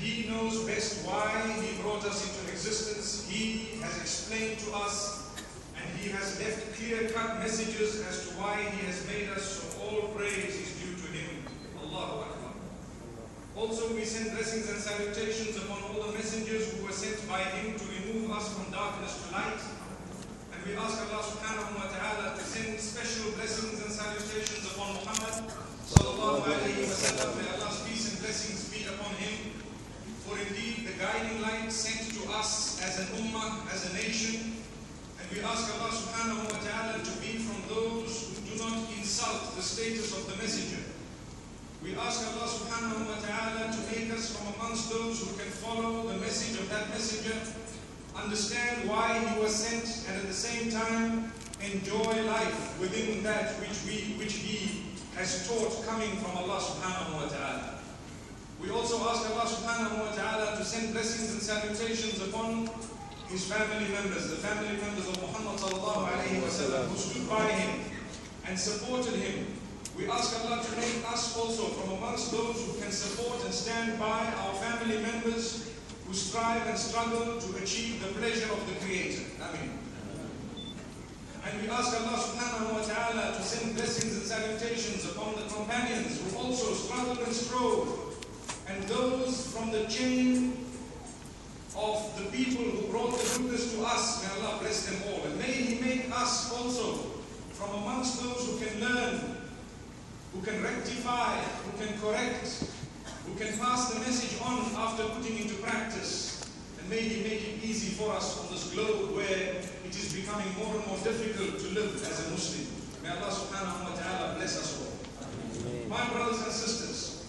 He knows best why He brought us into existence. He has explained to us and He has left clear-cut messages as to why He has made us so all praise is due to Him. Akbar. Also, we send blessings and salutations upon all the messengers who were sent by Him to remove us from darkness to light. And we ask Allah subhanahu wa ta'ala to send special blessings and salutations upon Muhammad sallallahu alayhi wa sallam. May Allah's peace and blessings. For indeed, the guiding light sent to us as an ummah, as a nation. And we ask Allah subhanahu wa ta'ala to be from those who do not insult the status of the messenger. We ask Allah subhanahu wa ta'ala to make us from amongst those who can follow the message of that messenger, understand why he was sent, and at the same time enjoy life within that which we which he has taught coming from Allah subhanahu wa ta'ala. We also ask Allah subhanahu wa ta'ala to send blessings and salutations upon his family members, the family members of Muhammad sallallahu alayhi wa sallam, who stood by him and supported him we ask Allah to make us also from amongst those who can support and stand by our family members who strive and struggle to achieve the pleasure of the Creator. Ameen. And we ask Allah subhanahu wa ta'ala to send blessings and salutations upon the companions who also struggled and strove, and those from the chain of the people who brought the goodness to us. May Allah bless them all. And may He make us also from amongst those who can learn who can rectify, who can correct, who can pass the message on after putting into practice, and may He make it easy for us on this globe where it is becoming more and more difficult to live as a Muslim. May Allah subhanahu wa ta'ala bless us all. My brothers and sisters,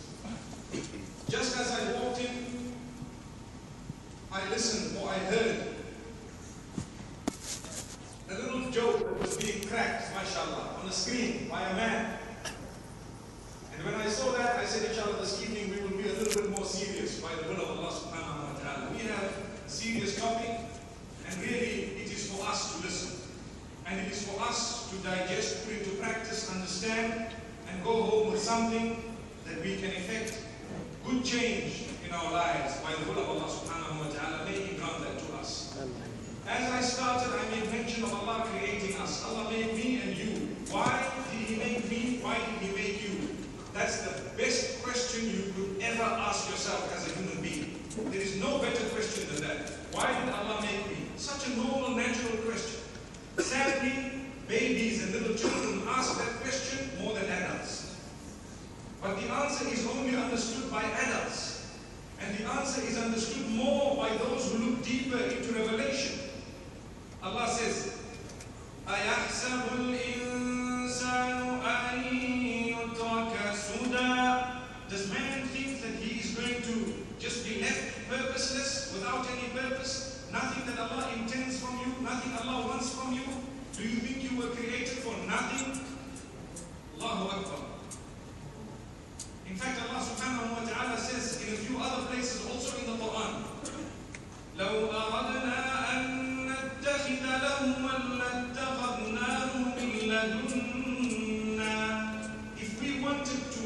just as I walked in, I listened or I heard a little joke that was being cracked, mashallah, on the screen by a man. And when I saw that, I said, inshallah, this evening we will be a little bit more serious by the will of Allah subhanahu wa ta'ala. We have a serious topic, and really it is for us to listen. And it is for us to digest, put into practice, understand, and go home with something that we can effect good change in our lives by the will of Allah subhanahu wa ta'ala. May He grant that to us. As I started, I made mention of Allah creating us. Allah made me and you. Why did He make me? Why did He make you? That's the best question you could ever ask yourself as a human being. There is no better question than that. Why did Allah make me? Such a normal, natural question. Sadly, babies and little children ask that question more than adults. But the answer is only understood by adults. And the answer is understood more by those who look deeper into revelation. Allah says, أَيَحْسَبُ الْإِنسَانُ أَن does man think that he is going to just be left purposeless, without any purpose? Nothing that Allah intends from you, nothing Allah wants from you? Do you think you were created for nothing? Allahu Akbar. In fact, Allah subhanahu wa ta'ala says in a few other places also in the Quran, لو أردنا أن نتخذ لهوا لاتخذناه من لدنا If we wanted to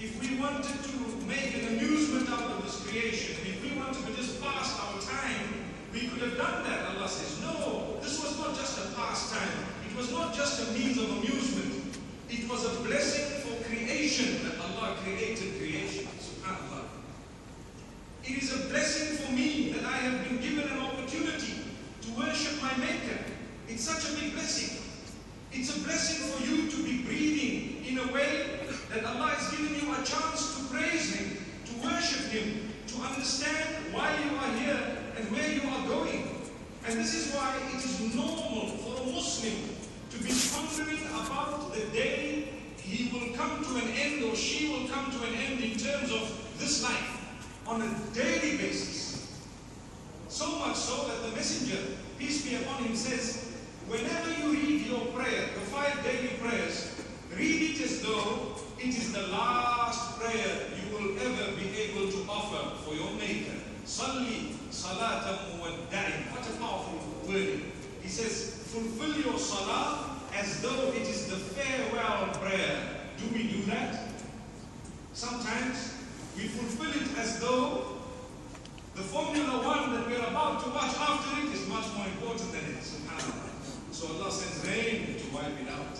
if we wanted to make an amusement out of this creation, if we wanted to just pass our time, we could have done that. Allah says, no, this was not just a pastime. It was not just a means of amusement. It was a blessing for creation that Allah created creation. SubhanAllah. It is a blessing for me that I have been given an opportunity to worship my Maker. It's such a big blessing. It's a blessing for you to be breathing in a way that Allah has given you a chance to praise Him, to worship Him, to understand why you are here and where you are going. And this is why it is normal for a Muslim to be pondering about the day he will come to an end or she will come to an end in terms of this life. on a daily basis. So much so that the messenger, peace be upon him, says, whenever you read your prayer, the five daily prayers, read it as though it is the last prayer you will ever be able to offer for your Maker. Salli salatan muwadda'in. What a powerful wording. He says, fulfill your salah as though it is the farewell prayer. Do we do that? Sometimes we fulfill it as though the Formula One that we're about to watch after it is much more important than it. Subhanallah. So Allah sends rain to wipe it out.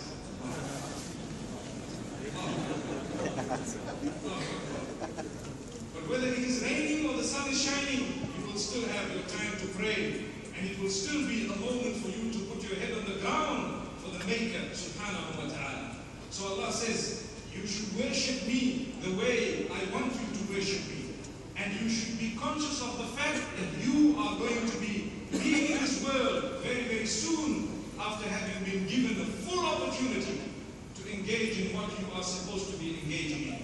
But whether it is raining or the sun is shining, you will still have your time to pray. And it will still be a moment for you to put your head on the ground Maker, subhanahu wa ta'ala. So Allah says, you should worship me the way I want you to worship me. And you should be conscious of the fact that you are going to be leaving this world very, very soon after having been given the full opportunity to engage in what you are supposed to be engaging in.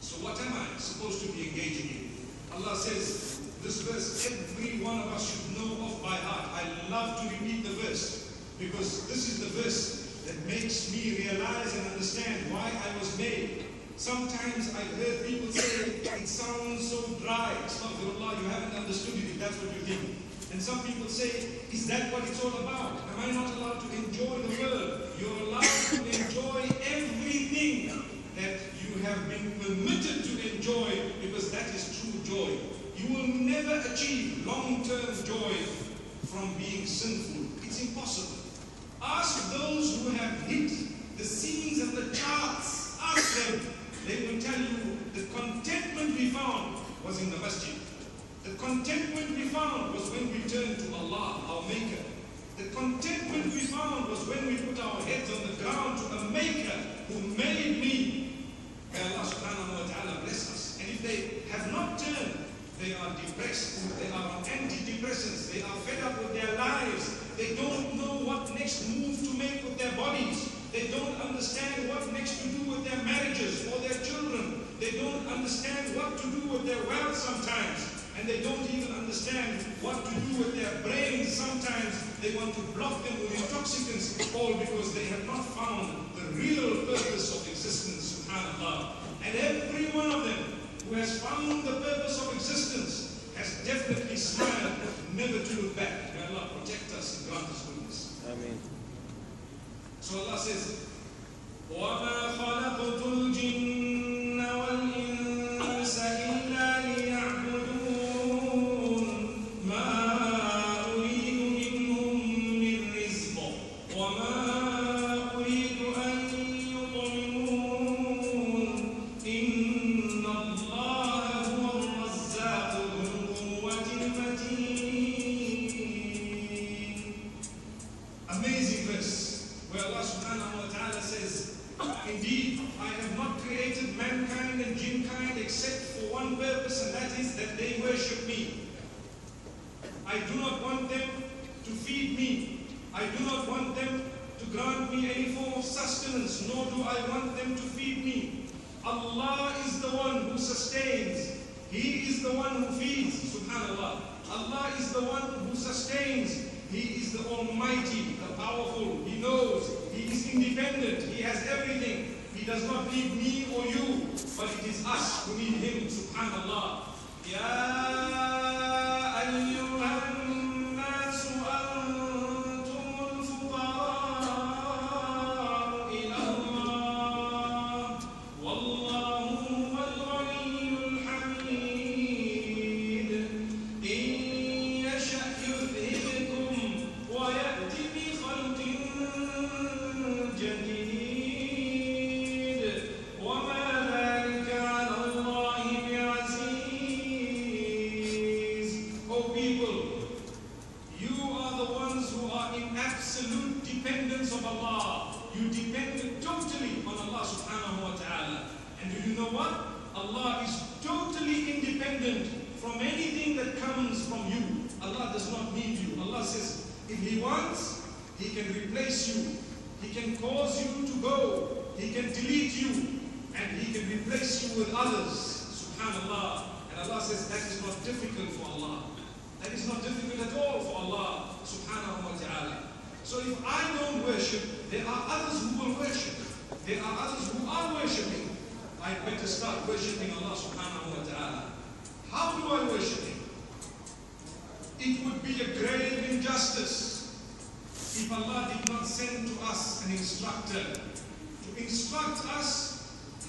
So what am I supposed to be engaging in? Allah says, this verse, every one of us should know off by heart. I love to repeat the verse because this is the verse that makes me realize and understand why I was made. Sometimes I've heard people say, it sounds so dry. Astaghfirullah, you haven't understood it if that's what you think. And some people say, is that what it's all about? Am I not allowed to enjoy the world? You're allowed to enjoy everything that you have been permitted to enjoy because that is true joy. You will never achieve long-term joy from being sinful. It's impossible. Ask those who have hit the scenes and the charts. Ask them. They will tell you the contentment we found was in the masjid. The contentment we found was when we turned to Allah, our Maker. The contentment we found was when we put our heads on the ground to a Maker who made me. May Allah subhanahu wa ta'ala bless us. And if they have not turned, they are depressed, they are on antidepressants, they are fed up with their lives, they don't know what next move to make with their bodies, they don't understand what next to do with their marriages or their children, they don't understand what to do with their wealth sometimes, and they don't even understand what to do with their brains sometimes. They want to block them with intoxicants, all because they have not found the real purpose of existence, subhanAllah. And every one of them who has found the purpose of existence has definitely smiled, never to look back. May Allah protect us and grant us goodness. Ameen. So Allah says, وَمَا خَلَقْتُ الْجِنَّ وَالْإِنسَ created mankind and jinnkind except for one purpose, and that is that they worship me. I do not want them to feed me. I do not want them to grant me any form of sustenance, nor do I want them to feed me. Allah is the one who sustains. He is the one who feeds. Subhanallah. Allah is the one who sustains. He is the Almighty, the powerful. He knows. He is independent. He has everything. He does not need me or you, but it is us who need Him. Subhanallah. Ya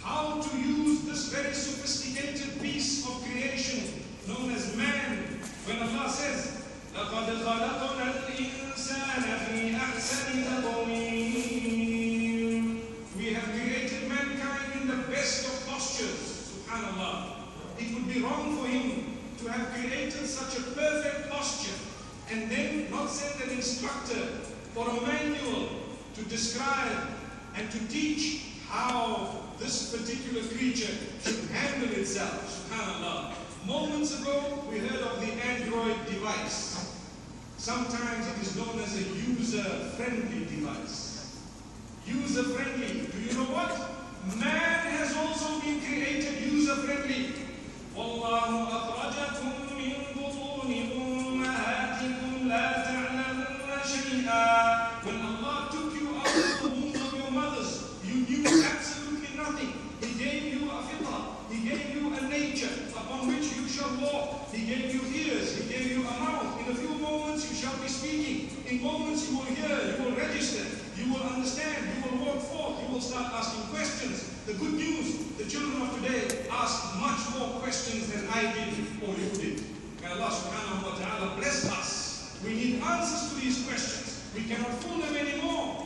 how to use this very sophisticated piece of creation known as man. When Allah says, لقد خلقنا الإنسان في أحسن تقويم We have created mankind in the best of postures. Subhanallah. It would be wrong for him to have created such a perfect posture and then not send an instructor or a manual to describe and to teach how this particular creature should handle itself. Subhanallah. Moments ago, we heard of the Android device. Sometimes it is known as a user-friendly device. User-friendly. Do you know what? Man has also been created user-friendly. والله أخرجكم من بطون أمهاتكم لا تعلمون شيئا. You will register. You will understand. You will walk forth. You will start asking questions. The good news, the children of today ask much more questions than I did or you did. May Allah subhanahu wa ta'ala bless us. We need answers to these questions. We cannot fool them anymore.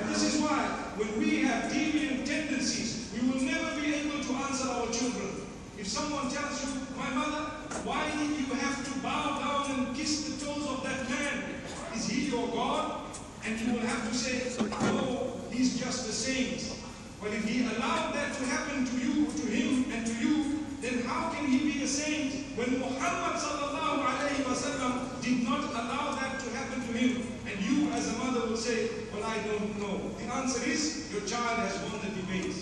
And this is why when we have deviant tendencies, we will never be able to answer our children. If someone tells you, my mother, why did you have to bow down and kiss the toes of that man? Is he your God? And you will have to say, no, he's just a saint. But if he allowed that to happen to you, to him, and to you, then how can he be a saint when Muhammad sallallahu wasallam did not allow that to happen to him? And you as a mother will say, well, I don't know. The answer is, your child has won the debate.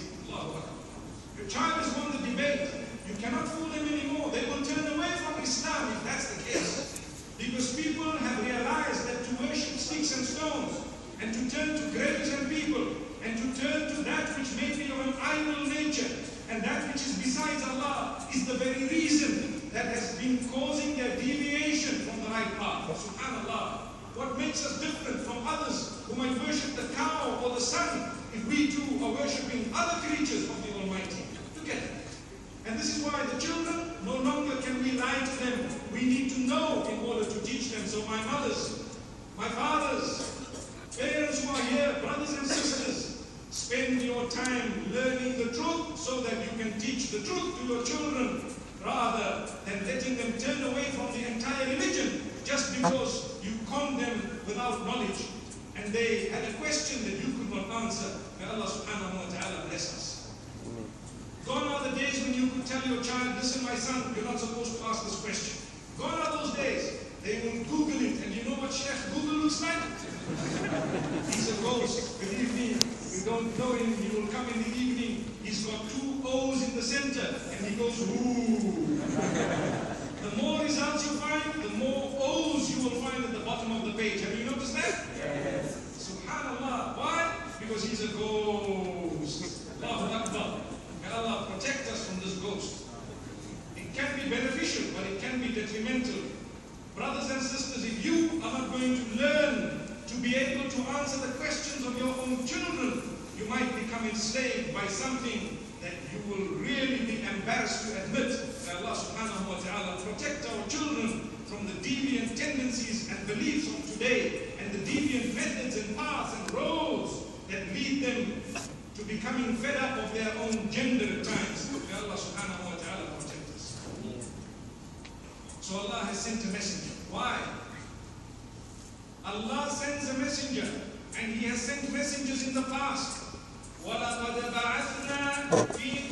Your child has won the debate. You cannot fool them anymore. They will turn away from Islam if that's the case. Because people have realized that to worship sticks and stones, and to turn to graves and people, and that which may me of an idol nature, and that which is besides Allah, is the very reason that has been causing their deviation from the right path. Subhanallah. What makes us different from others who might worship the cow or the sun if we too are worshipping other creatures of the Almighty? Look at it. And this is why the children, no longer can we lie to them. We need to know in order to teach them. So my mothers, my fathers, parents who are here, brothers and sisters, spend your time learning the truth so that you can teach the truth to your children rather than letting them turn away from the entire religion just because you con them without knowledge and they had a question that you could not answer. May Allah subhanahu wa ta'ala bless us. Gone are the days when you could tell your child, listen my son, you're not supposed to ask this question. Gone are those days. They will Google it and you know what Sheikh Google looks like? He's a ghost. Believe me, we don't know him. He will come in the evening. He's got two O's in the center and he goes, ooh. The more results you find, the more O's you will find at the bottom of the page. Have you noticed that? Yes. Subhanallah. Why? Because he's a ghost. Allahu Akbar. May Allah protect us from this ghost. It can be beneficial, but it can be detrimental. Brothers and sisters, if you are not going to learn be able to answer the questions of your own children, you might become enslaved by something that you will really be embarrassed to admit. May Allah subhanahu wa ta'ala protect our children from the deviant tendencies and beliefs of today and the deviant methods and paths and roads that lead them to becoming fed up of their own gender at times. May Allah subhanahu wa ta'ala protect us. So Allah has sent a messenger. Why? Allah sends a messenger and He has sent messengers in the past. وَلَقَدْ بَعَثْنَا فِي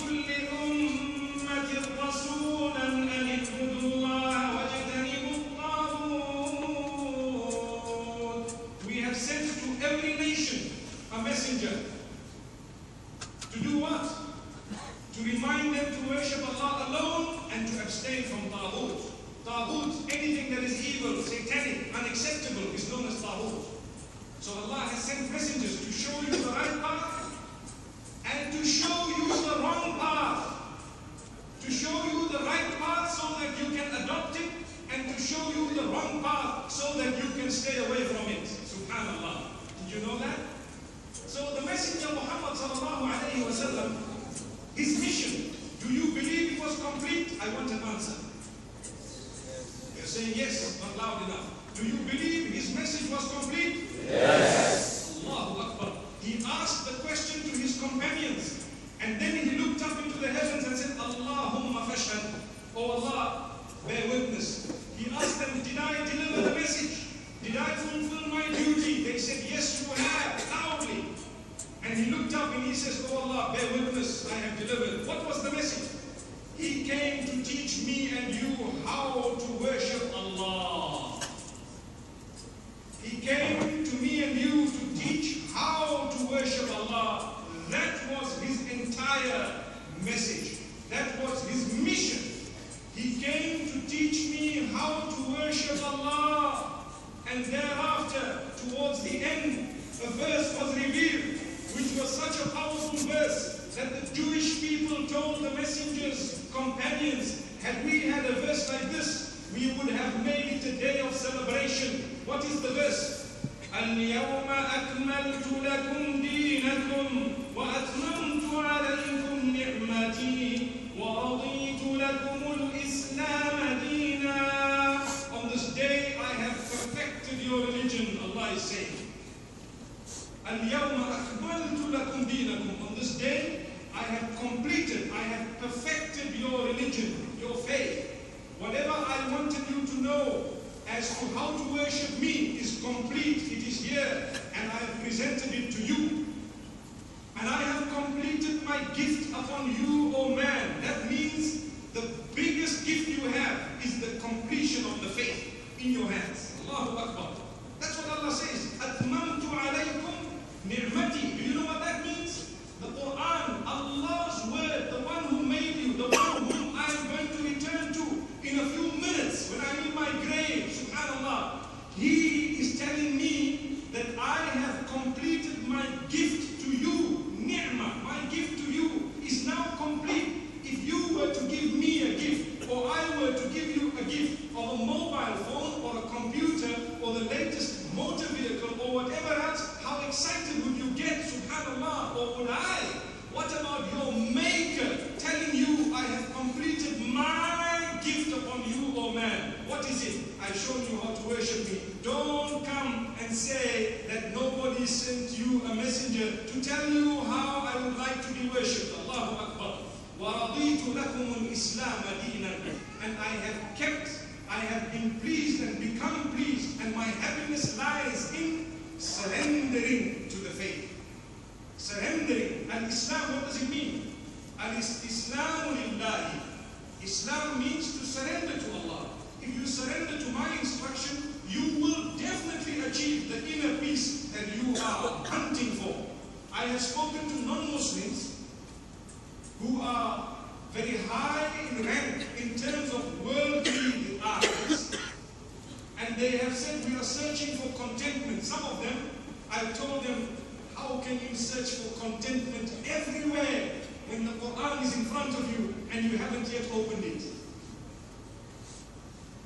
they have said, we are searching for contentment. Some of them, I told them, how can you search for contentment everywhere when the Quran is in front of you and you haven't yet opened it?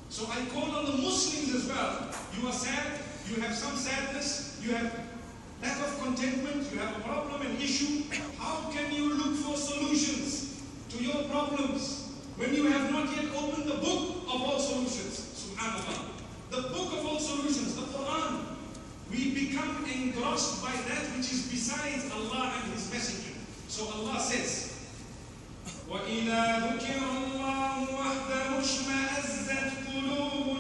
So I call on the Muslims as well. You are sad, you have some sadness, you have lack of contentment, you have a problem, an issue. How can you look for solutions to your problems when you have not yet opened the book of all solutions? SubhanAllah. The book of all solutions, the Quran. We become engrossed by that which is besides Allah and His Messenger. So Allah says, وَإِذَا ذُكِرَ اللَّهُ وَحْدَهُ اشْمَأَزَّتْ قُلُوبُ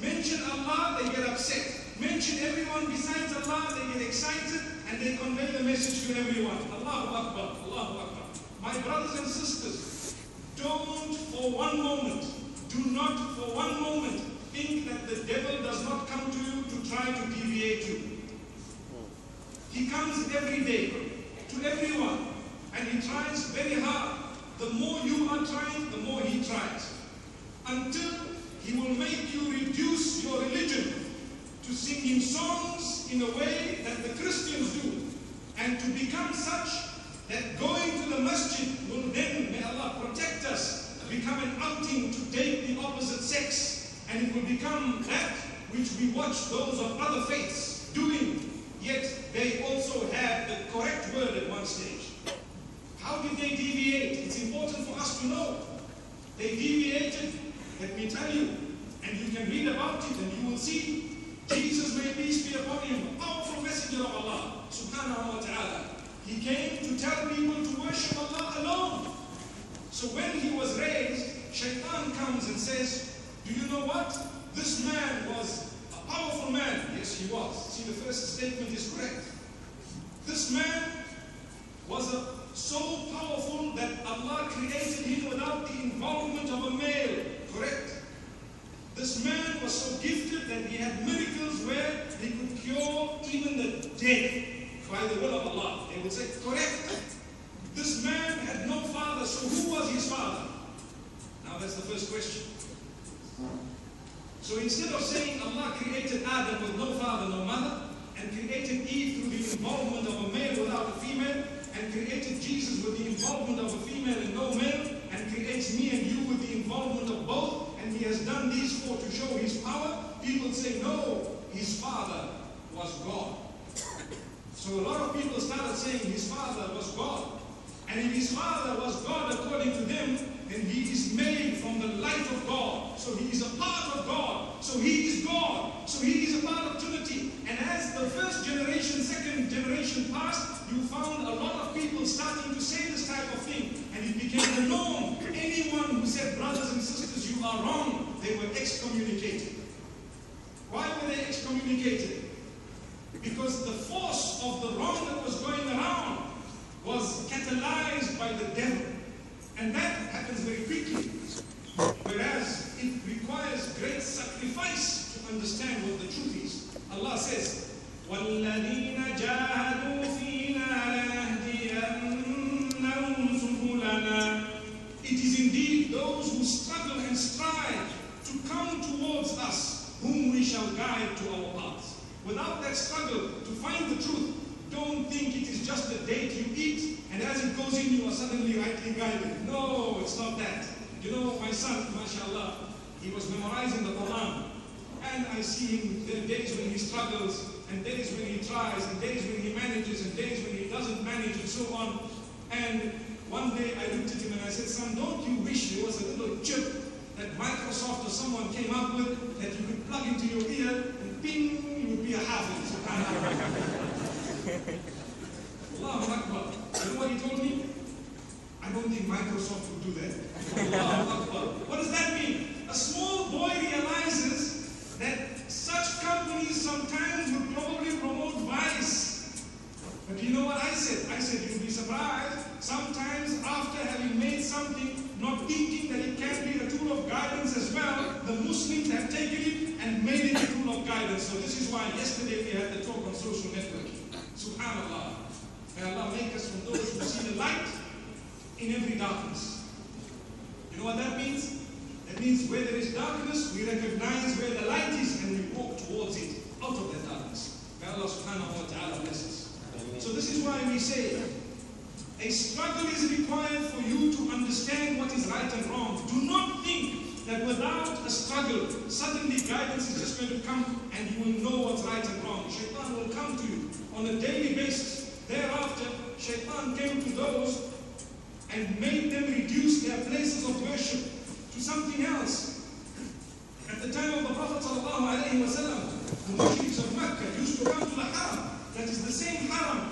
Mention Allah, they get upset. Mention everyone besides Allah, they get excited and they convey the message to everyone. Allahu Akbar, Allahu Akbar. My brothers and sisters, don't for one moment, do not for one moment think that the devil does not come to you to try to deviate you. He comes every day to everyone and he tries very hard. The more you are trying, the more he tries. Until he will make you reduce your religion to singing songs in a way that the Christians do and to become such that going to the masjid will then, may Allah protect us, become an outing to date the opposite sex and it will become that which we watch those of other faiths doing, yet they also have the correct word at one stage. How did they deviate? It's important for us to know. They deviated, let me tell you, and you can read about it and you will see Jesus, may peace be upon him, powerful messenger of Allah, subhanahu wa ta'ala. He came to tell people to worship Allah alone. So when he was raised, Shaitan comes and says, Do you know what? This man was a powerful man. Yes, he was. See, the first statement is correct. This man was a, so powerful that Allah created him without the involvement of a male. Correct? This man was so gifted that he had miracles where he could cure even the dead by the will of Allah. They would say, correct. This man had no father, so who was his father? Now that's the first question. So instead of saying Allah created Adam with no father, no mother, and created Eve through the involvement of a male without a female, and created Jesus with the involvement of a female and no male, creates me and you with the involvement of both, and he has done these four to show his power, people say, no, his father was God. So a lot of people started saying his father was God. And if his father was God according to them, then he is made from the light of God. So he is a part of God. So he is God. So he is a part of Trinity. And as the first generation, second generation passed, you found a lot of people starting to say this type of thing. And it became the norm. Anyone who said, brothers and sisters, you are wrong, they were excommunicated. Why were they excommunicated? Because the force of the wrong that was going around was catalyzed by the devil. And that happens very quickly. Whereas it requires great sacrifice to understand what the truth is. Allah says, وَالَّذِينَ جَاهَدُوا فِينَا indeed those who struggle and strive to come towards us whom we shall guide to our paths. Without that struggle to find the truth, don't think it is just a date you eat and as it goes in you are suddenly rightly guided. No, it's not that. You know, my son, mashallah, he was memorizing the Quran. And I see him, there are days when he struggles, and days when he tries, and days when he manages, and days when he doesn't manage, and so on. And one day I looked at him and I said, son, don't you wish there was a little chip that Microsoft or someone came up with that you could plug into your ear and ping, you would be a hafiz. Allahu Akbar. You know what he told me? I don't think Microsoft would do that. Allahu Akbar. What does that mean? A small boy realizes that such companies sometimes would probably promote vice. But you know what I said? I said, you'll be surprised. Sometimes after having made something, not thinking that it can be a tool of guidance as well, the Muslims have taken it and made it a tool of guidance. So this is why yesterday we had the talk on social networking. Subhanallah. May Allah make us from those who see the light in every darkness. You know what that means? That means where there is darkness, we recognize where the light is and we walk towards it, out of that darkness. May Allah subhanahu wa ta'ala bless us. So this is why we say a struggle is required for you to understand what is right and wrong. Do not think that without a struggle, suddenly guidance is just going to come and you will know what's right and wrong. Shaitan will come to you on a daily basis. Thereafter, Shaitan came to those and made them reduce their places of worship to something else. At the time of the Prophet the Muslims of Mecca used to come to the Haram. That is the same Haram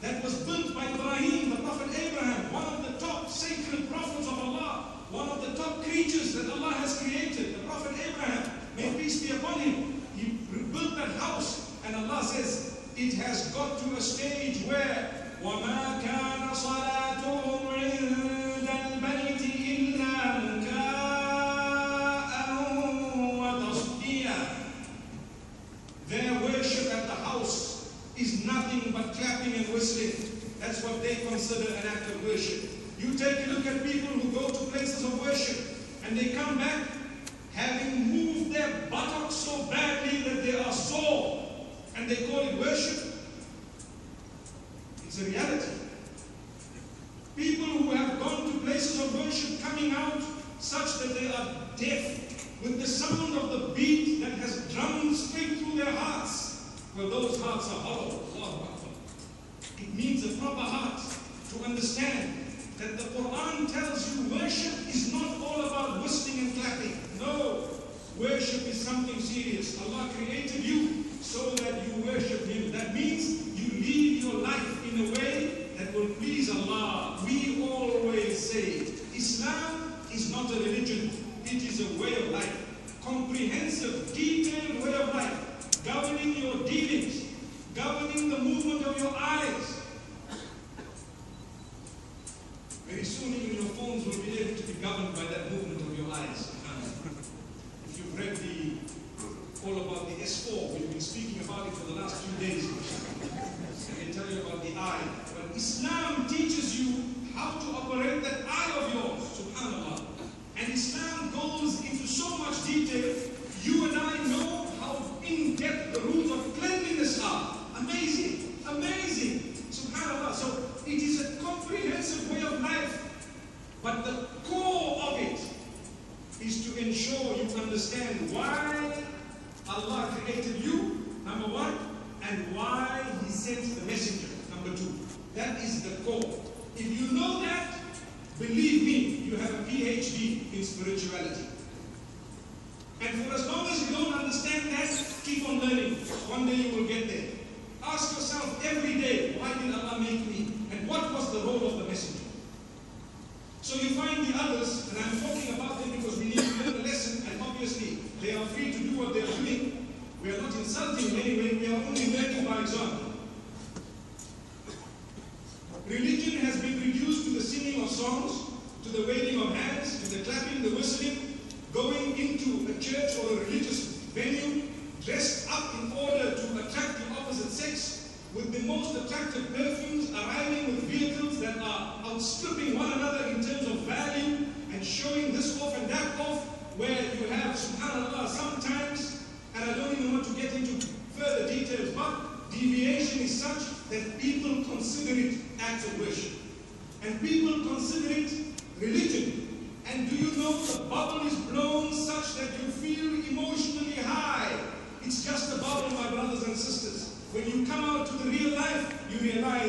that was built by Ibrahim, the Prophet Abraham, one of the top sacred prophets of Allah, one of the top creatures that Allah has created, the Prophet Abraham, may peace be upon him. He built that house, and Allah says, it has got to a stage where وَمَا كَانَ صَلَاتُهُمْ عِندَ nothing but clapping and whistling. That's what they consider an act of worship. You take a look at people who go to places of worship and they come back having moved their buttocks so badly that they are sore and they call it worship. It's a reality. People who have gone to places of worship coming out such that they are deaf with the sound of the beat that has drummed straight through their hearts. Well, those hearts are hollow. It means a proper heart to understand that the Quran tells you worship is not all about whistling and clapping. No. Worship is something serious. Allah created you so that you worship Him. That means you live your life in a way that will please Allah. We always say Islam is not a religion, it is a way of life. Comprehensive, detailed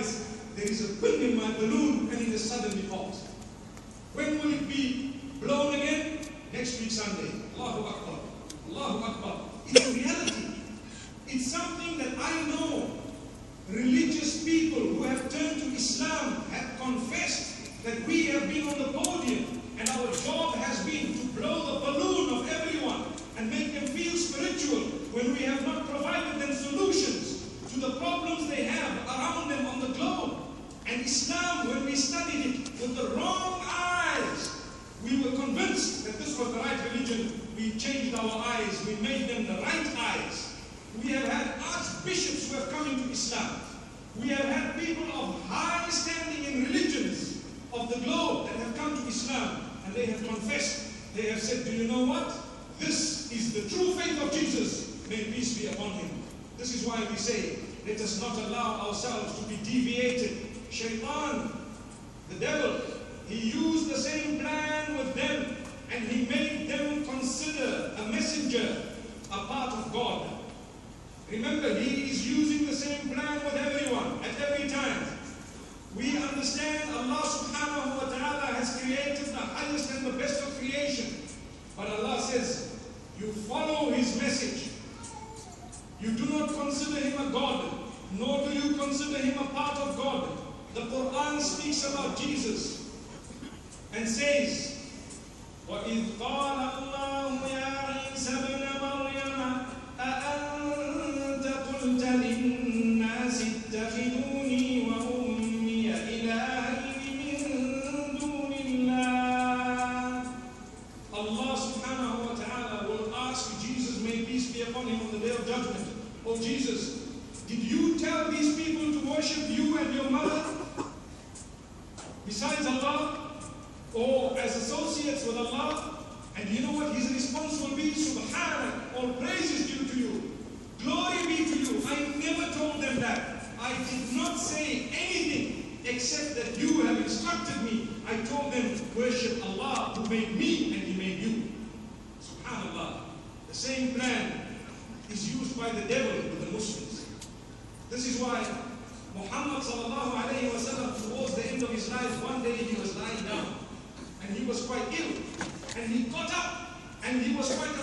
realize there is a pin in my balloon and it is suddenly popped. When will it be blown again? Next week Sunday. Allahu Akbar. Allahu Akbar. It's a reality. It's something that I know. Religious people who have turned to Islam have confessed that we have been on the podium and our job has been to blow the balloon of everyone and make them feel spiritual when we have not provided them solutions to the problems they have around them on the globe. And Islam, when we studied it with the wrong eyes, we were convinced that this was the right religion. We changed our eyes. We made them the right eyes. We have had archbishops who have come into Islam. We have had people of high standing in religions of the globe that have come to Islam and they have confessed. They have said, do you know what? This is the true faith of Jesus. May peace be upon him. This is why we say, let us not allow ourselves to be deviated. Shaitan, the devil, he used the same plan with them and he made them consider a messenger a part of God. Remember, he is using the same plan with everyone at every time. We understand Allah subhanahu wa ta'ala has created the highest and the best of creation. But Allah says, you follow his message. You do not consider him a God, nor do you consider him a part of God. The Quran speaks about Jesus and says, وَإِذْ قَالَ اللَّهُ يَا عِيسَى مَرْيَمَ Prophet ﷺ towards the end of his life, one day he was lying down and he was quite ill. And he got up and he was quite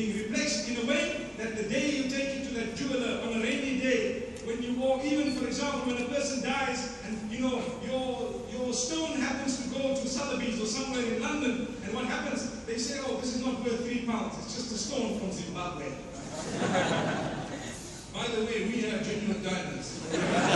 being replaced in a way that the day you take it to that jeweler on a rainy day, when you walk, even for example, when a person dies and you know your your stone happens to go to Sotheby's or somewhere in London, and what happens? They say, oh, this is not worth three pounds, it's just a stone from Zimbabwe. By the way, we have genuine diamonds.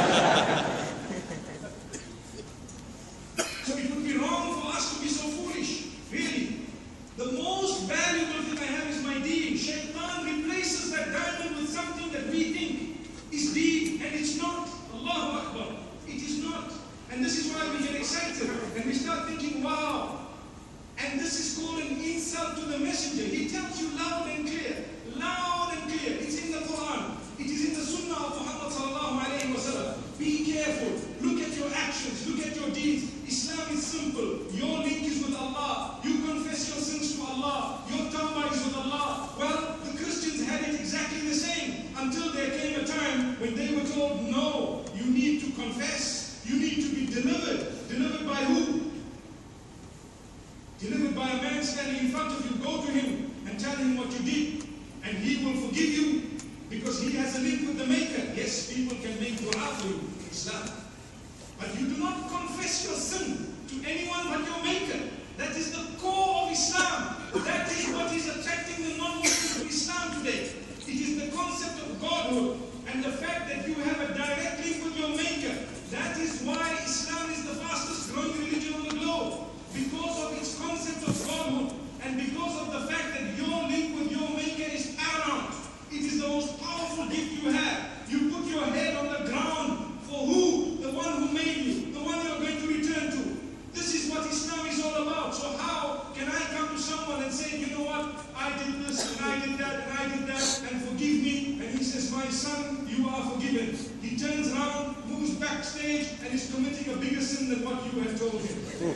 forgiven. He turns around, moves backstage and is committing a bigger sin than what you have told him.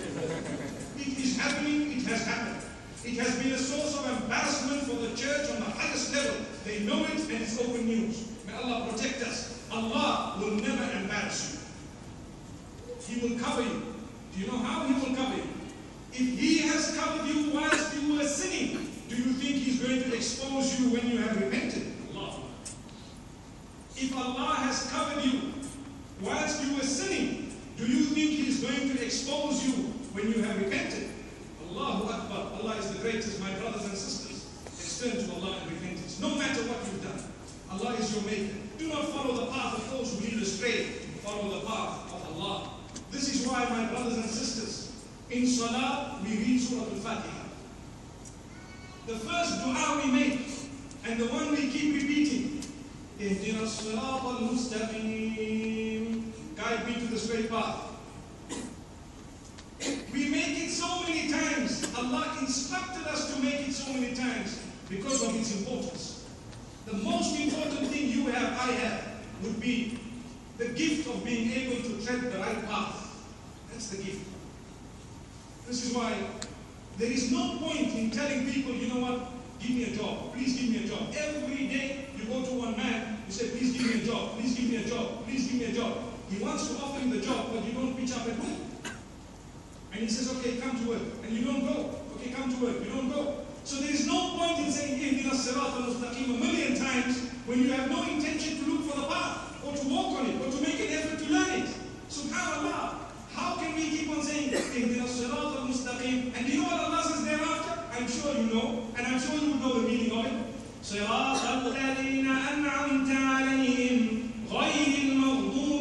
it is happening, it has happened. It has been a source of embarrassment for the church on the highest level. They know it and it's open news. May Allah protect us. Allah will never embarrass you. He will cover you. Do you know how He will cover you? If He has covered you whilst you were sinning, do you think He's going to expose you when you have repented? If Allah has covered you whilst you were sinning, do you think He is going to expose you when you have repented? Allahu Akbar. Allah is the greatest, my brothers and sisters. Turn to Allah in repentance. No matter what you've done, Allah is your maker. Do not follow the path of those who lead astray. Follow the path of Allah. This is why, my brothers and sisters, in Salah, we read Surah Al-Fatiha. The first dua we make, and the one we keep repeating, اهدنا الصراط المستقيم Guide me to the straight path. We make it so many times. Allah instructed us to make it so many times because of its importance. The most important thing you have, I have, would be the gift of being able to tread the right path. That's the gift. This is why there is no point in telling people, you know what, give me a job, please give me a job. Every day you go to one man, you say, please give me a job, please give me a job, please give me a job. He wants to offer you the job, but you don't pitch up at home. And he says, okay, come to work. And you don't go. Okay, come to work. You don't go. So there is no point in saying, Ihdina sirat al-mustaqim a million times when you have no intention to look for the path or to walk on it or to make an effort to learn it. SubhanAllah. How can we keep on saying, Ihdina sirat al-mustaqim? And do you know what Allah says thereafter? I'm sure you know, and I'm sure you know the meaning of it. صراط الذين أنعمت عليهم غير المغضوب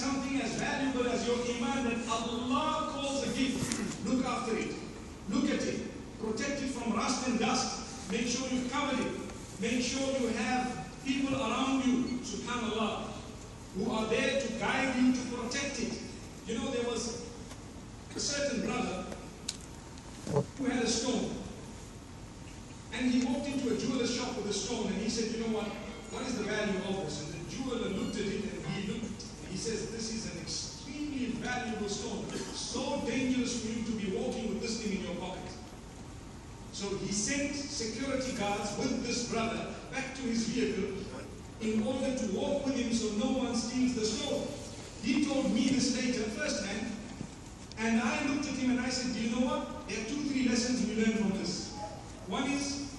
something as valuable as your iman that Allah calls a gift, look after it. Look at it. Protect it from rust and dust. Make sure you cover it. Make sure you have people around you, subhanAllah, who are there to guide you to protect it. You know, there was a certain brother who had a stone. And he walked into a jeweler's shop with a stone and he said, you know what, what is the value of this? And the jeweler looked at it and he looked, and he says, this is an extremely valuable stone. So dangerous for you to be walking with this thing in your pocket. So he sent security guards with this brother back to his vehicle in order to walk with him so no one steals the stone. He told me this later firsthand, and I looked at him and I said, Do you know what? There are two, three lessons we learn from this. One is,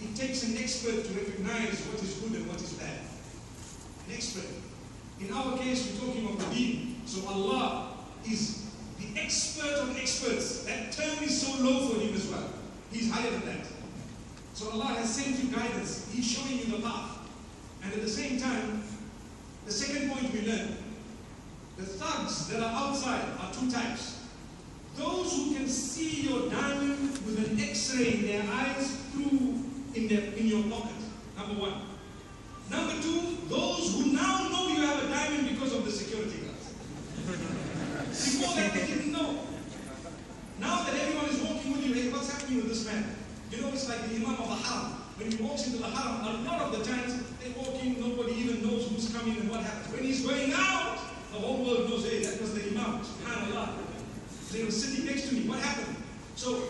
it takes an expert to recognize what is good and what is bad. An expert. In our case, we're talking of the deen. So Allah is the expert of experts. That term is so low for him as well. He's higher than that. So Allah has sent you guidance. He's showing you the path. And at the same time, the second point we learn, the thugs that are outside are two types. Those who can see your diamond with an x-ray in their eyes through in, their, in your pocket, number one. Number two, those who now know you have a diamond because of the security guards. Before that, they didn't know. Now that everyone is walking with you, with this man? You know, it's like the Imam of the Haram. When he walks into the Haram, a lot of the times they walk in, nobody even knows who's coming and what happens. When he's going out, the whole world knows, hey, that was the Imam. SubhanAllah. They were sitting next to me. What happened? So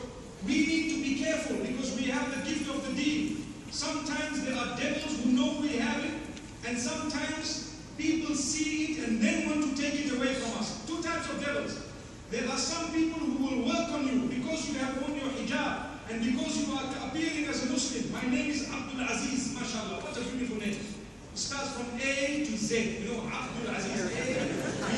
we need to be careful because we have the gift of the deen. Sometimes there are devils who know we have it, and sometimes people see it and then want to take it away from us. Two types of devils. There are some people who will work on you because you have worn your hijab and because you are appearing as a Muslim. My name is Abdul Aziz, mashallah. What a beautiful name. It starts from A to Z. You know, Abdul Aziz, A, B,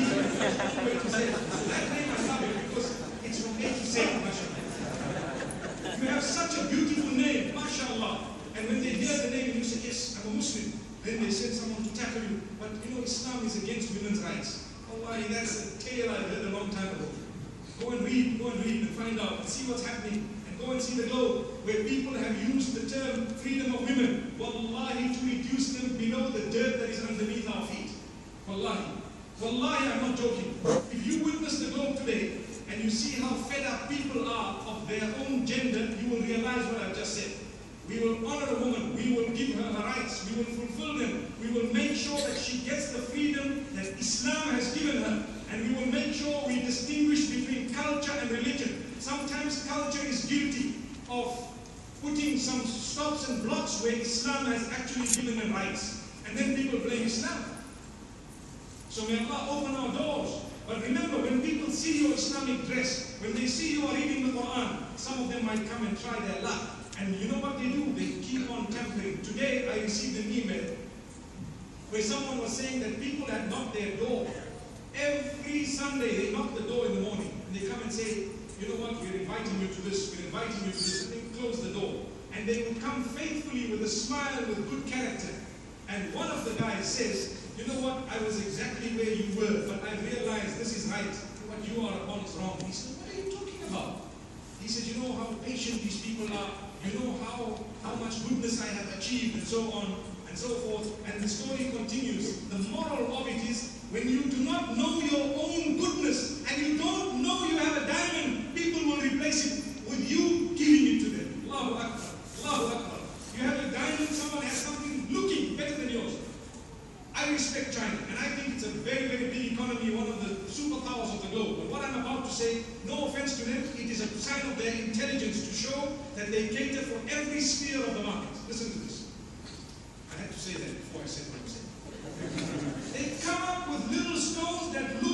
to Z. That name I love it because it's from A to Z, mashallah. You have such a beautiful name, mashallah. And when they hear the name you say, yes, I'm a Muslim, then they send someone to tackle you. But you know, Islam is against women's rights. Allah, that's a tale I heard a long time ago. Go and read, go and read and find out and see what's happening. And go and see the globe where people have used the term freedom of women, wallahi, to reduce them below the dirt that is underneath our feet. Wallahi. Wallahi, I'm not joking. If you witness the globe today and you see how fed up people are of their own gender, you will realize what I've just said. We will honor a woman. We will give her her rights. We will fulfill them. We will make sure that she gets the freedom that Islam has given her. And we will make sure we distinguish between culture and religion. Sometimes culture is guilty of putting some stops and blocks where Islam has actually given them rights. And then people blame Islam. So may Allah open our doors. But remember, when people see your Islamic dress, when they see you are reading the Quran, some of them might come and try their luck. And you know what they do? They keep on tampering. Today I received an email where someone was saying that people had knocked their door. Every Sunday they knock the door in the morning and they come and say, you know what, we're inviting you to this, we're inviting you to this, and they close the door. And they would come faithfully with a smile, with good character. And one of the guys says, you know what, I was exactly where you were, but I realized this is right. What you are upon is wrong. He said, what are you talking about? He said, you know how patient these people are. You know how, how much goodness I have achieved and so on and so forth. And the story continues. The moral of it is when you do not know your own goodness and you don't know you have a diamond, people will replace it with you giving it to them. Allahu Akbar. Allahu Akbar. You have a diamond, someone has something looking better than yours. I respect China, and I think it's a very, very big economy, one of the superpowers of the globe. But what I'm about to say, no offense to them, it is a sign of their intelligence to show that they cater for every sphere of the market. Listen to this. I had to say that before I said what I'm saying. Come up with little stones that look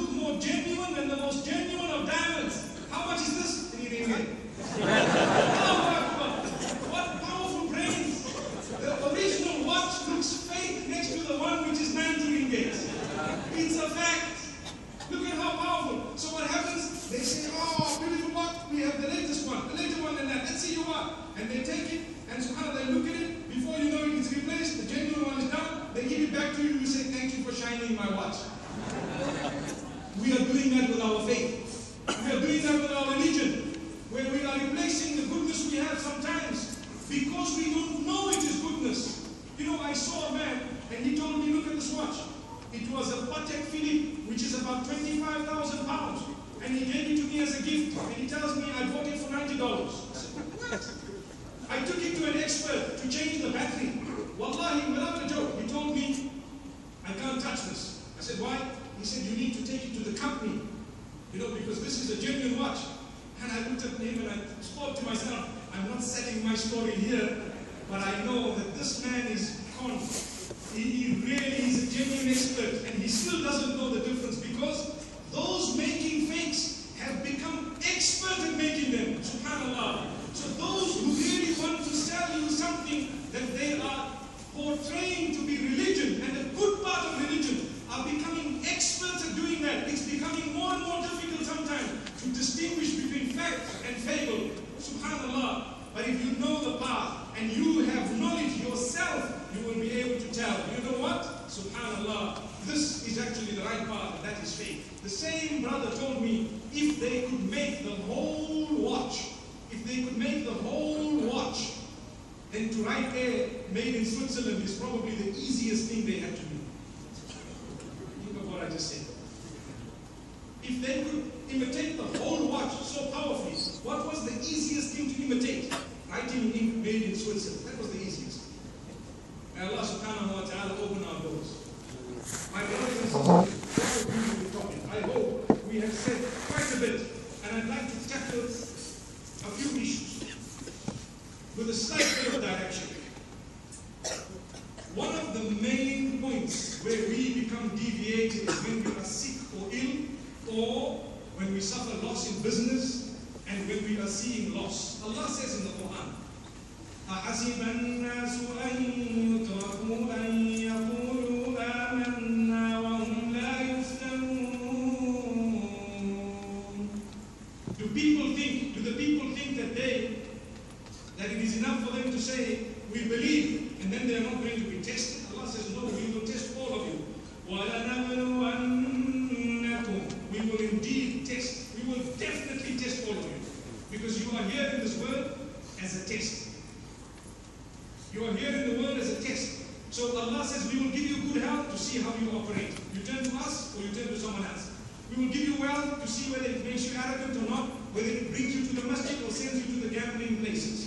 gambling places.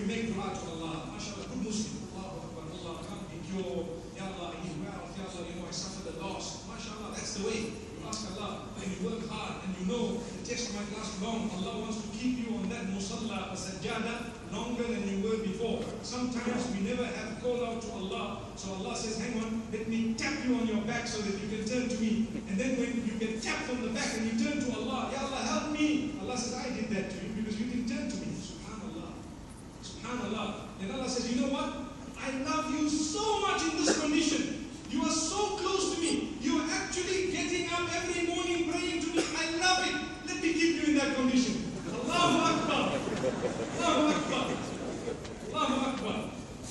We make dua to Allah. MashaAllah, good Muslim. Allahu Akbar. Allah, can't be. Ya Allah, need wealth. Ya Allah, you know, I suffered a loss. MashaAllah, that's the way. You ask Allah, and you work hard, and you know the test might last long. Allah wants to keep you on that musalla, a sajjada, longer than you were before. Sometimes we never have called out to Allah. So Allah says, hang on, let me tap you on your back so that you can turn to me. And then when you get tapped on the back and you turn to Allah, Ya Allah, help me. Allah says, I did that to you because you didn't turn to me. Subhanallah. Subhanallah. And Allah says, you know what? I love you so much in this condition. You are so close to me. You are actually getting up every morning praying to me. I love it. Let me keep you in that condition. Allahu Akbar. Allahu Akbar. Allahu Akbar.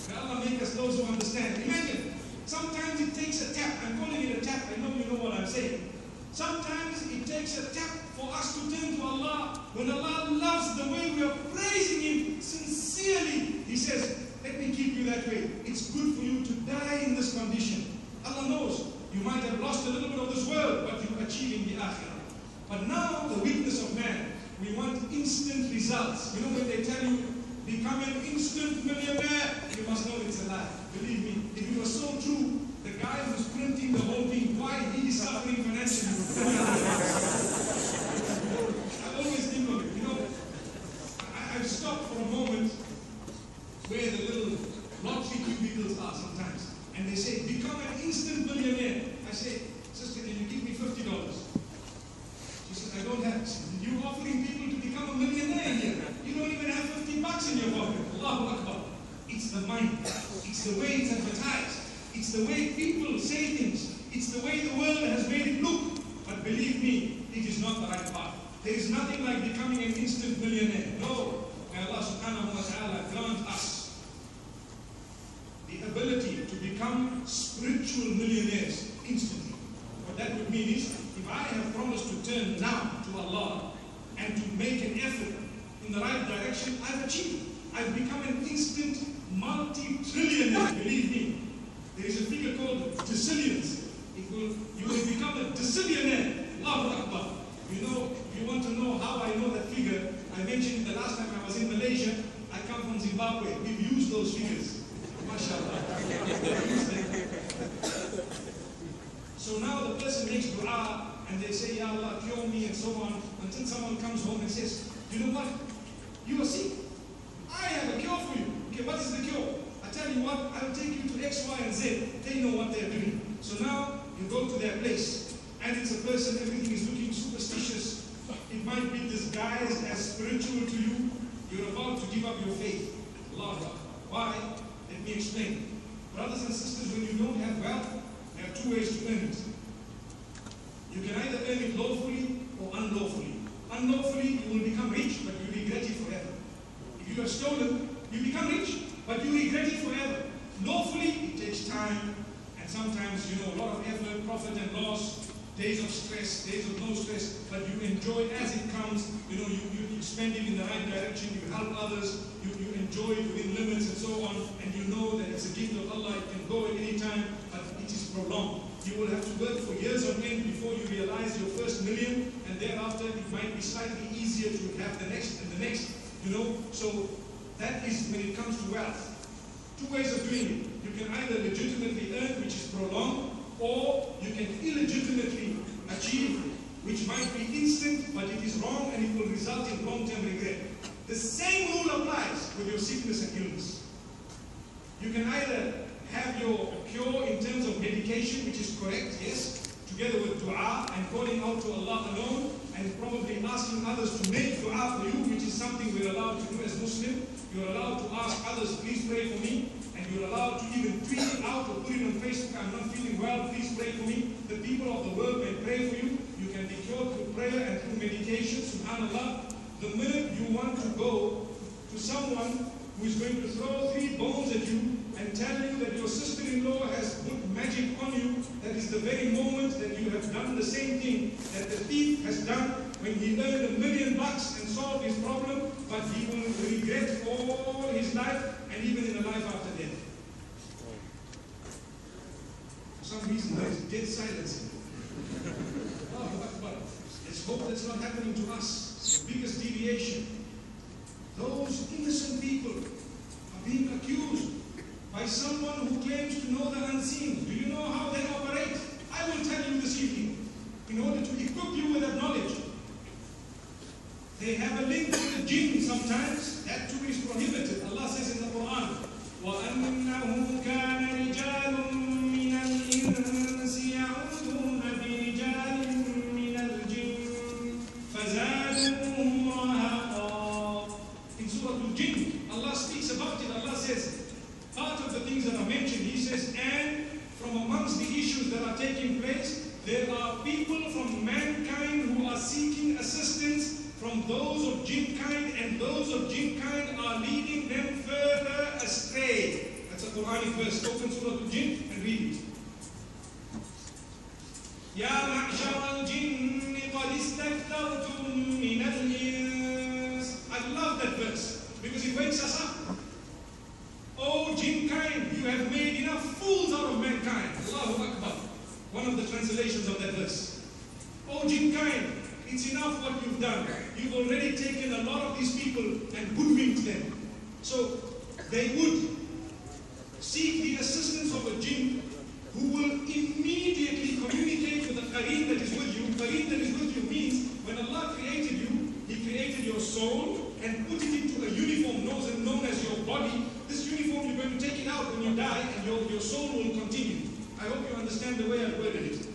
May Allah make us those who understand. Imagine, sometimes it takes a tap. I'm calling it a tap. I know you know what I'm saying. Sometimes it takes a tap for us to turn to Allah. When Allah loves the way we are praising Him sincerely, He says, Let me keep you that way. It's good for you to die in this condition. Allah knows you might have lost a little bit of this world, but you're achieving the akhirah. But now, the weakness of man, we want instant results. You know when they tell you, become an instant millionaire, you must know it's a lie. Believe me, if it was so true, the guy who's printing the whole thing, why he is suffering financially? I always think of it. You know, I, I've stopped for a moment where the little lottery cubicles are sometimes. And they say, become an instant millionaire. I say, sister, can you give me $50? She says, I don't have. You're offering people to become a millionaire here. You don't even have 50 bucks in your pocket. Allahu Akbar. It's the mind. It's the way it's advertised. It's the way people say things. It's the way the world has made it look. But believe me, it is not the right path. There is nothing like becoming an instant millionaire. No. May Allah subhanahu wa ta'ala grant us the ability to become spiritual millionaires instantly. What that would mean is, if I have promised to turn now to Allah and to make an effort in the right direction, I've achieved. I've become an instant multi-trillionaire, believe me. There is a figure called decillions. Will, you will become a decillionaire. Allahu Akbar. You know, you want to know how I know that figure, I mentioned it the last time I was in Malaysia, I come from Zimbabwe. We've used those figures. So now the person makes dua and they say, Ya Allah, cure me and so on, until someone comes home and says, You know what? You are sick. I have a cure for you. Okay, what is the cure? I tell you what, I'll take you to X, Y, and Z. They know what they're doing. So now you go to their place, and it's a person, everything is looking superstitious. It might be disguised as spiritual to you. You're about to give up your faith. Allah Why? Let me explain. Brothers and sisters, when you don't have wealth, there are two ways to earn it. You can either earn it lawfully or unlawfully. Unlawfully, you will become rich, but you regret it forever. If you have stolen, you become rich, but you regret it forever. Lawfully, it takes time, and sometimes, you know, a lot of effort, profit and loss, days of stress, days of no stress, but you enjoy as it comes. You know, you, you, you spend it in the right direction, you help others, enjoy it within limits and so on, and you know that it's a gift of Allah, it can go at any time, but it is prolonged. You will have to work for years on end before you realize your first million, and thereafter it might be slightly easier to have the next and the next, you know. So that is when it comes to wealth. Two ways of doing it. You can either legitimately earn, which is prolonged, or you can illegitimately achieve, which might be instant, but it is wrong and it will result in long-term regret. The same rule applies with your sickness and illness. You can either have your cure in terms of medication, which is correct, yes, together with dua and calling out to Allah alone, and probably asking others to make dua for you, which is something we're allowed to do as Muslim. You're allowed to ask others, please pray for me, and you're allowed to even tweet it out or put it on Facebook, I'm not feeling well, please pray for me. The people of the world may pray for you. You can be cured through prayer and through meditation, subhanAllah. The minute want to go to someone who is going to throw three bones at you and tell you that your sister-in-law has put magic on you, that is the very moment that you have done the same thing that the thief has done when he earned a million bucks and solved his problem, but he will regret all his life and even in the life after death. For some reason there is dead silence. Oh, Allahu Akbar. Let's hope that's not happening to us. The biggest deviation. Those innocent people are being accused by someone who claims to know the unseen. Do you know how they operate? I will tell you this evening in order to equip you with that knowledge. They have a link to the jinn sometimes. That too is prohibited. Allah says in the Quran, وَأَنَّهُ كَانَ رِجَالٌ taking place, there are people from mankind who are seeking assistance from those of jinn kind, and those of jinn kind are leading them further astray. That's a Quranic verse. Open Surah Al-Jinn and read it. يا معشر الجن قد استكثرتم من الإنس I love that verse because it wakes us up. Oh, jinn kind, you have made enough fools out of mankind. Allahu Akbar one of the translations of that verse. Oh, jinn kind, it's enough what you've done. You've already taken a lot of these people and hoodwinked them. So they would seek the assistance of a jinn who will immediately communicate with the qareen that is with you. Qareen that is with you means when Allah created you, He created your soul and put it into a uniform known as your body. This uniform, you're going to take it out when you die and your, your soul will continue. I hope you understand the way I've going it.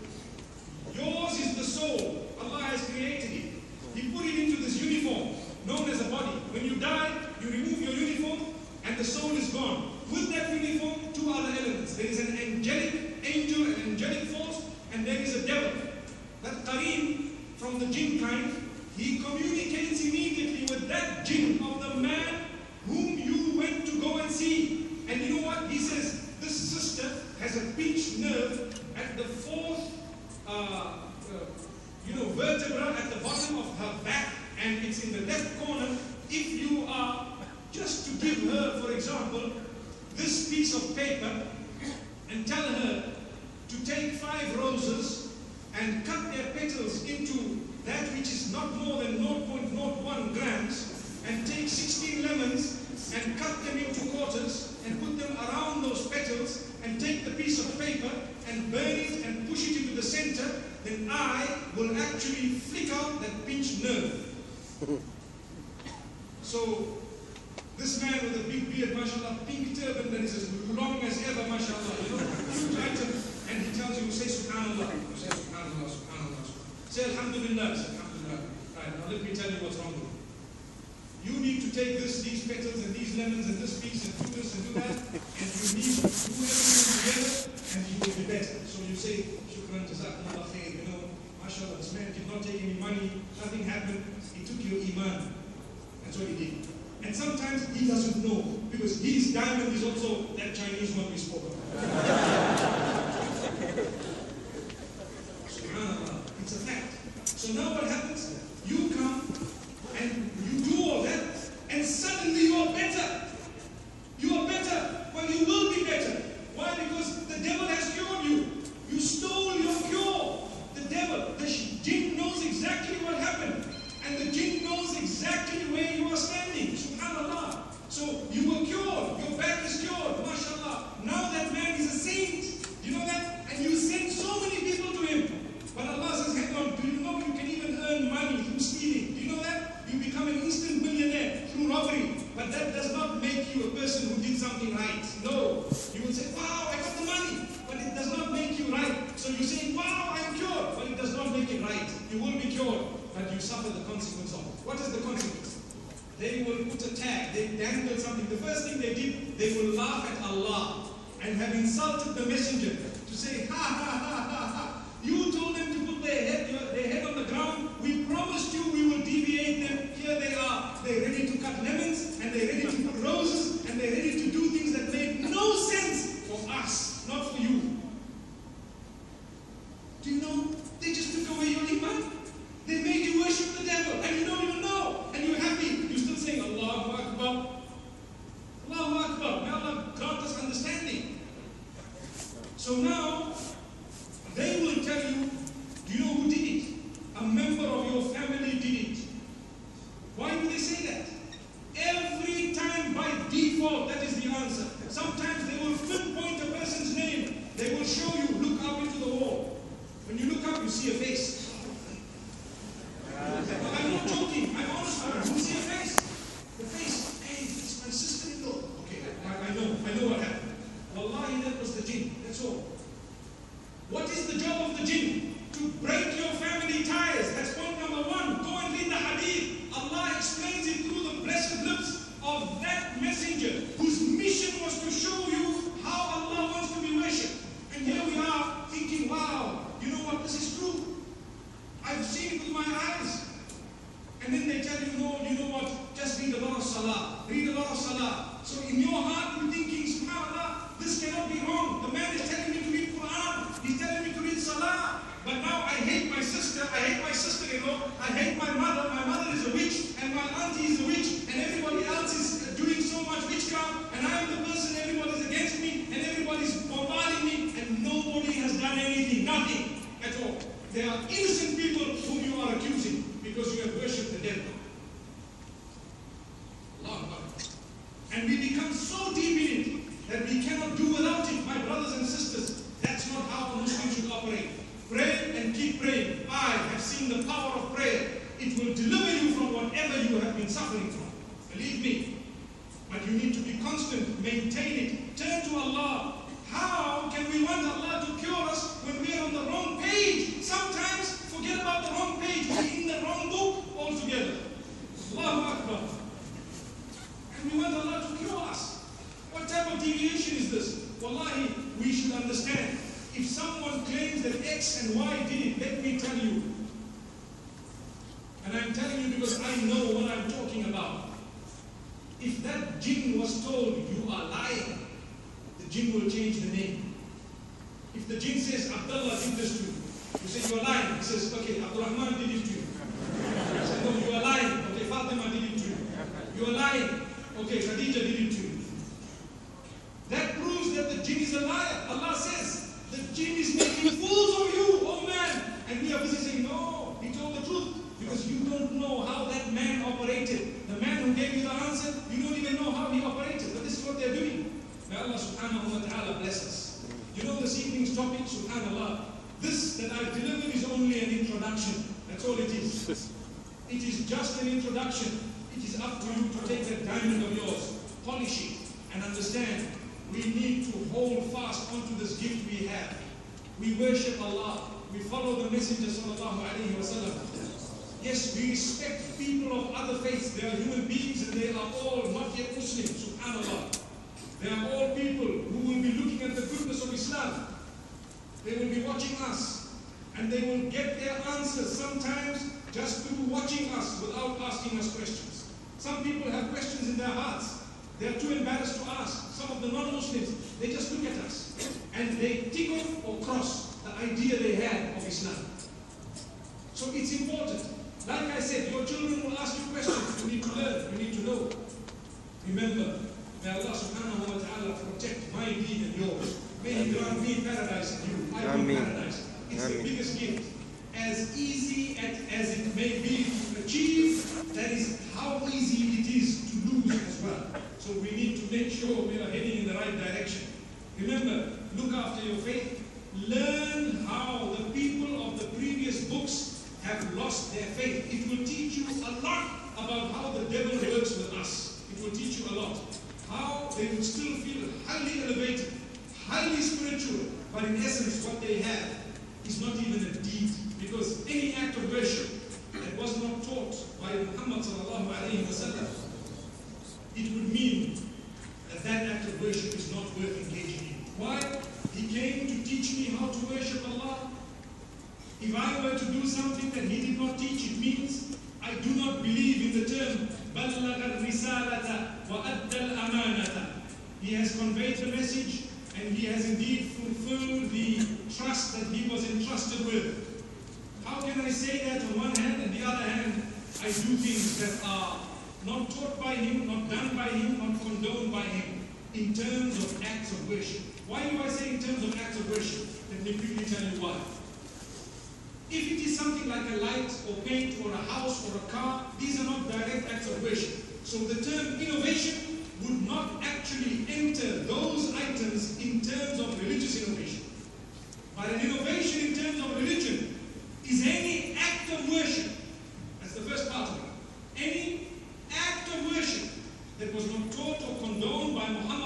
Allah subhanahu wa ta'ala bless us. You know this evening's topic, subhanallah. This that I've delivered is only an introduction. That's all it is. It is just an introduction. It is up to you to take that diamond of yours, polish it, and understand we need to hold fast onto this gift we have. We worship Allah. We follow the Messenger sallallahu alaihi wasallam. Yes, we respect people of other faiths. They are human beings and they are all not yet Muslims, subhanAllah. They are all people who will be looking at the goodness of Islam. They will be watching us and they will get their answers sometimes just through watching us without asking us questions. Some people have questions in their hearts. They are too embarrassed to ask. Some of the non-Muslims, they just look at us and they tick off or cross the idea they had of Islam. So it's important. Like I said, your children will ask you questions. You need to learn. You need to know. Remember, may Allah subhanahu wa ta'ala protect my deed and yours. May He grant me paradise and you. I want paradise. It's the biggest gift. As easy as it may be to achieve, that is how easy it is to lose as well. So we need to make sure we are heading in the right direction. Remember, look after your faith. Learn how the people of the previous books have lost their faith. It will teach you a lot about how the devil works with us. It will teach you a lot. How they will still feel highly elevated, highly spiritual, but in essence, what they have is not even a deed. Because any act of worship that was not taught by Muhammad it would mean that that act of worship is not worth engaging in. Why? He came to teach me how to worship Allah. If I were to do something that he did not teach, it means I do not believe in the term he has conveyed the message and he has indeed fulfilled the trust that he was entrusted with. How can I say that on one hand and the other hand I do things that are not taught by him, not done by him, not condoned by him in terms of acts of worship. Why do I say in terms of acts of worship? Let me quickly tell you why. If it is something like a light or paint or a house or a car, these are not direct acts of worship. So the term innovation would not actually enter those items in terms of religious innovation. But an innovation in terms of religion is any act of worship. That's the first part of it. Any act of worship that was not taught or condoned by Muhammad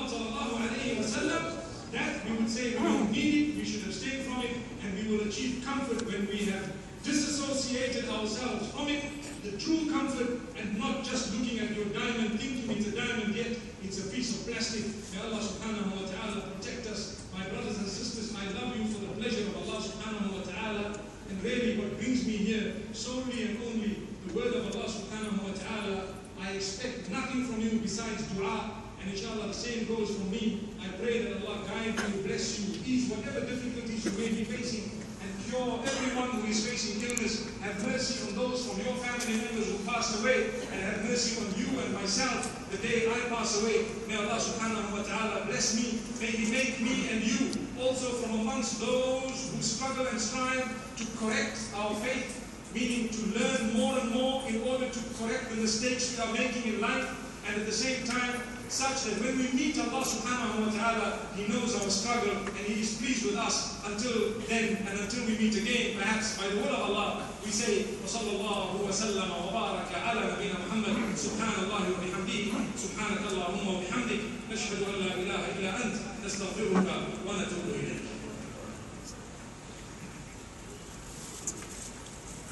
that we would say hmm, we don't need it, we should abstain from it, and we will achieve comfort when we have disassociated ourselves from it, the true comfort, and not just looking at your diamond thinking it's a diamond yet it's a piece of plastic. May Allah subhanahu wa ta'ala protect us. My brothers and sisters, I love you for the pleasure of Allah subhanahu wa ta'ala. And really what brings me here, solely and only the word of Allah subhanahu wa ta'ala. I expect nothing from you besides dua. And inshallah the same goes for me. I pray that Allah guide you, bless you, ease whatever difficulties you may be facing and cure everyone who is facing illness. Have mercy on those from your family members who passed away, and have mercy on you and myself the day I pass away. May Allah subhanahu wa ta'ala bless me. May He make me and you also from amongst those who struggle and strive to correct our faith, meaning to learn more and more in order to correct the mistakes we are making in life, and at the same time such that when we meet Allah subhanahu wa ta'ala, He knows our struggle and He is pleased with us until then and until we meet again, perhaps by the will of Allah, we say, وصلى الله وسلم وبارك على نبينا محمد سبحان الله وبحمده سبحانك اللهم وبحمدك نشهد أن لا إله إلا أنت نستغفرك ونتوب إليك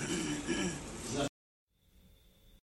Thank you.